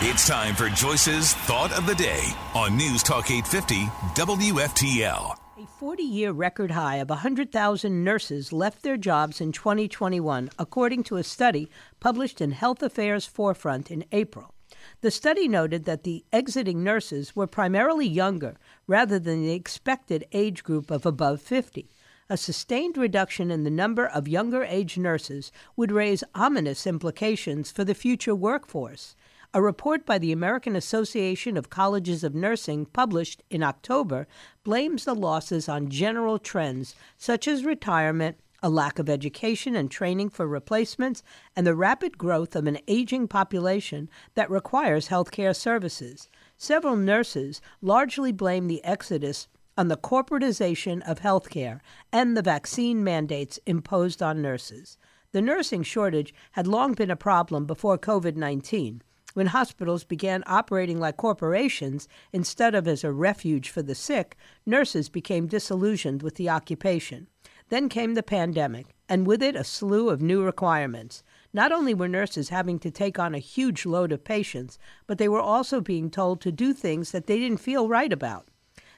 It's time for Joyce's Thought of the Day on News Talk 850 WFTL. A 40 year record high of 100,000 nurses left their jobs in 2021, according to a study published in Health Affairs Forefront in April. The study noted that the exiting nurses were primarily younger rather than the expected age group of above 50. A sustained reduction in the number of younger age nurses would raise ominous implications for the future workforce. A report by the American Association of Colleges of Nursing, published in October, blames the losses on general trends such as retirement, a lack of education and training for replacements, and the rapid growth of an aging population that requires health care services. Several nurses largely blame the exodus on the corporatization of healthcare and the vaccine mandates imposed on nurses. The nursing shortage had long been a problem before COVID 19 when hospitals began operating like corporations instead of as a refuge for the sick, nurses became disillusioned with the occupation. Then came the pandemic, and with it a slew of new requirements. Not only were nurses having to take on a huge load of patients, but they were also being told to do things that they didn't feel right about.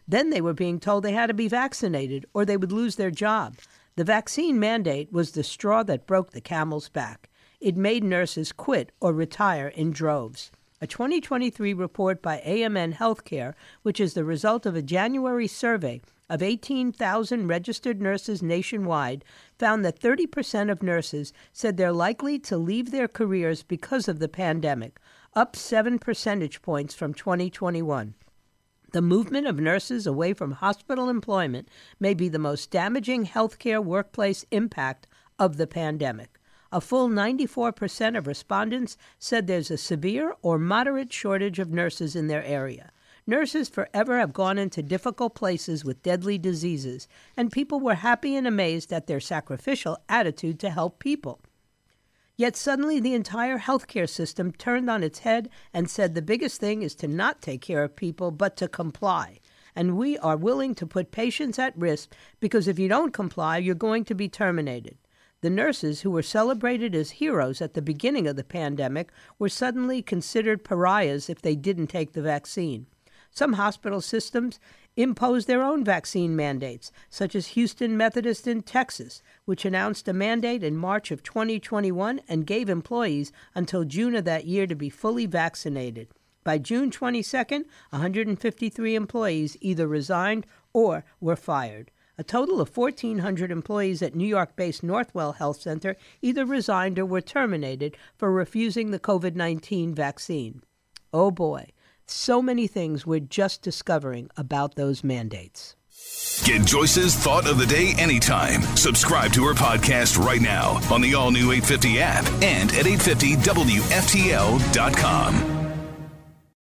Then they were being told they had to be vaccinated or they would lose their job. The vaccine mandate was the straw that broke the camel's back. It made nurses quit or retire in droves. A 2023 report by AMN Healthcare, which is the result of a January survey of 18,000 registered nurses nationwide, found that 30% of nurses said they're likely to leave their careers because of the pandemic, up 7 percentage points from 2021. The movement of nurses away from hospital employment may be the most damaging healthcare workplace impact of the pandemic. A full 94% of respondents said there's a severe or moderate shortage of nurses in their area. Nurses forever have gone into difficult places with deadly diseases, and people were happy and amazed at their sacrificial attitude to help people. Yet suddenly the entire healthcare system turned on its head and said the biggest thing is to not take care of people, but to comply. And we are willing to put patients at risk because if you don't comply, you're going to be terminated. The nurses, who were celebrated as heroes at the beginning of the pandemic, were suddenly considered pariahs if they didn't take the vaccine. Some hospital systems imposed their own vaccine mandates, such as Houston Methodist in Texas, which announced a mandate in March of 2021 and gave employees until June of that year to be fully vaccinated. By June 22nd, 153 employees either resigned or were fired. A total of 1,400 employees at New York based Northwell Health Center either resigned or were terminated for refusing the COVID 19 vaccine. Oh boy, so many things we're just discovering about those mandates. Get Joyce's thought of the day anytime. Subscribe to her podcast right now on the all new 850 app and at 850WFTL.com.